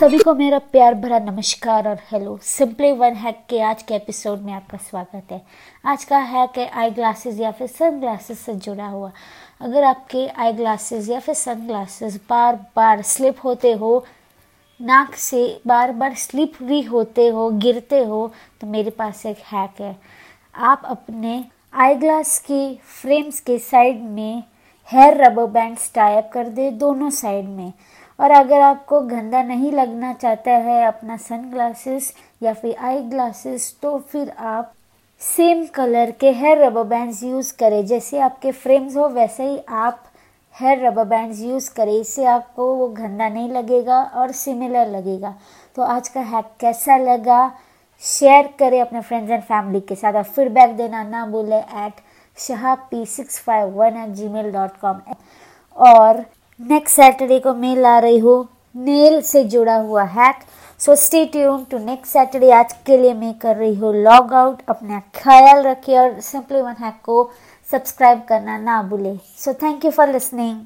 सभी को मेरा प्यार भरा नमस्कार और हेलो सिंपली वन हैक के आज के एपिसोड में आपका स्वागत है। आज का हैक है आई ग्लासेस या फिर सन ग्लासेस से जुड़ा हुआ। अगर आपके आई ग्लासेस या फिर सन ग्लासेस बार बार स्लिप होते हो, नाक से बार बार स्लिप भी होते हो, गिरते हो तो मेरे पास एक हैक है। आप अपने आई ग्लास की फ्रेम्स के साइड में हेयर रबर बैंड्स टाइप कर दे दोनों साइड में। और अगर आपको गंदा नहीं लगना चाहता है अपना सन ग्लासेस या फिर आई ग्लासेस तो फिर आप सेम कलर के हेयर रबर बैंड्स यूज़ करें। जैसे आपके फ्रेम्स हो, वैसे ही आप हेयर रबर बैंड्स यूज़ करें। इससे आपको वो गंदा नहीं लगेगा और सिमिलर लगेगा। तो आज का हैक कैसा लगा? शेयर करें अपने फ्रेंड्स एंड फैमिली के साथ और फीडबैक देना ना भूले at Shah P six five one at G mail dot com और नेक्स्ट सैटरडे को मैं ला रही हूँ। नेल से जुड़ा हुआ hack so stay tune to next Saturday आज के लिए मैं कर रही हूँ लॉग आउट अपना ख्याल रखिए और सिंपली वन हैक को सब्सक्राइब करना ना भूले। So thank you for listening